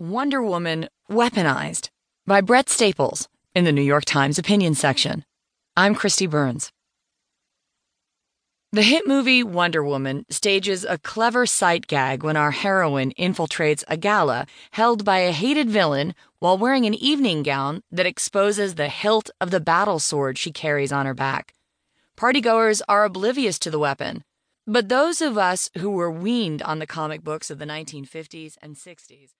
Wonder Woman Weaponized by Bret Staples in the New York Times opinion section. I'm Kristi Burns. The hit movie Wonder Woman stages a clever sight gag when our heroine infiltrates a gala held by a hated villain while wearing an evening gown that exposes the hilt of the battle sword she carries on her back. Partygoers are oblivious to the weapon, but those of us who were weaned on the comic books of the 1950s and 60s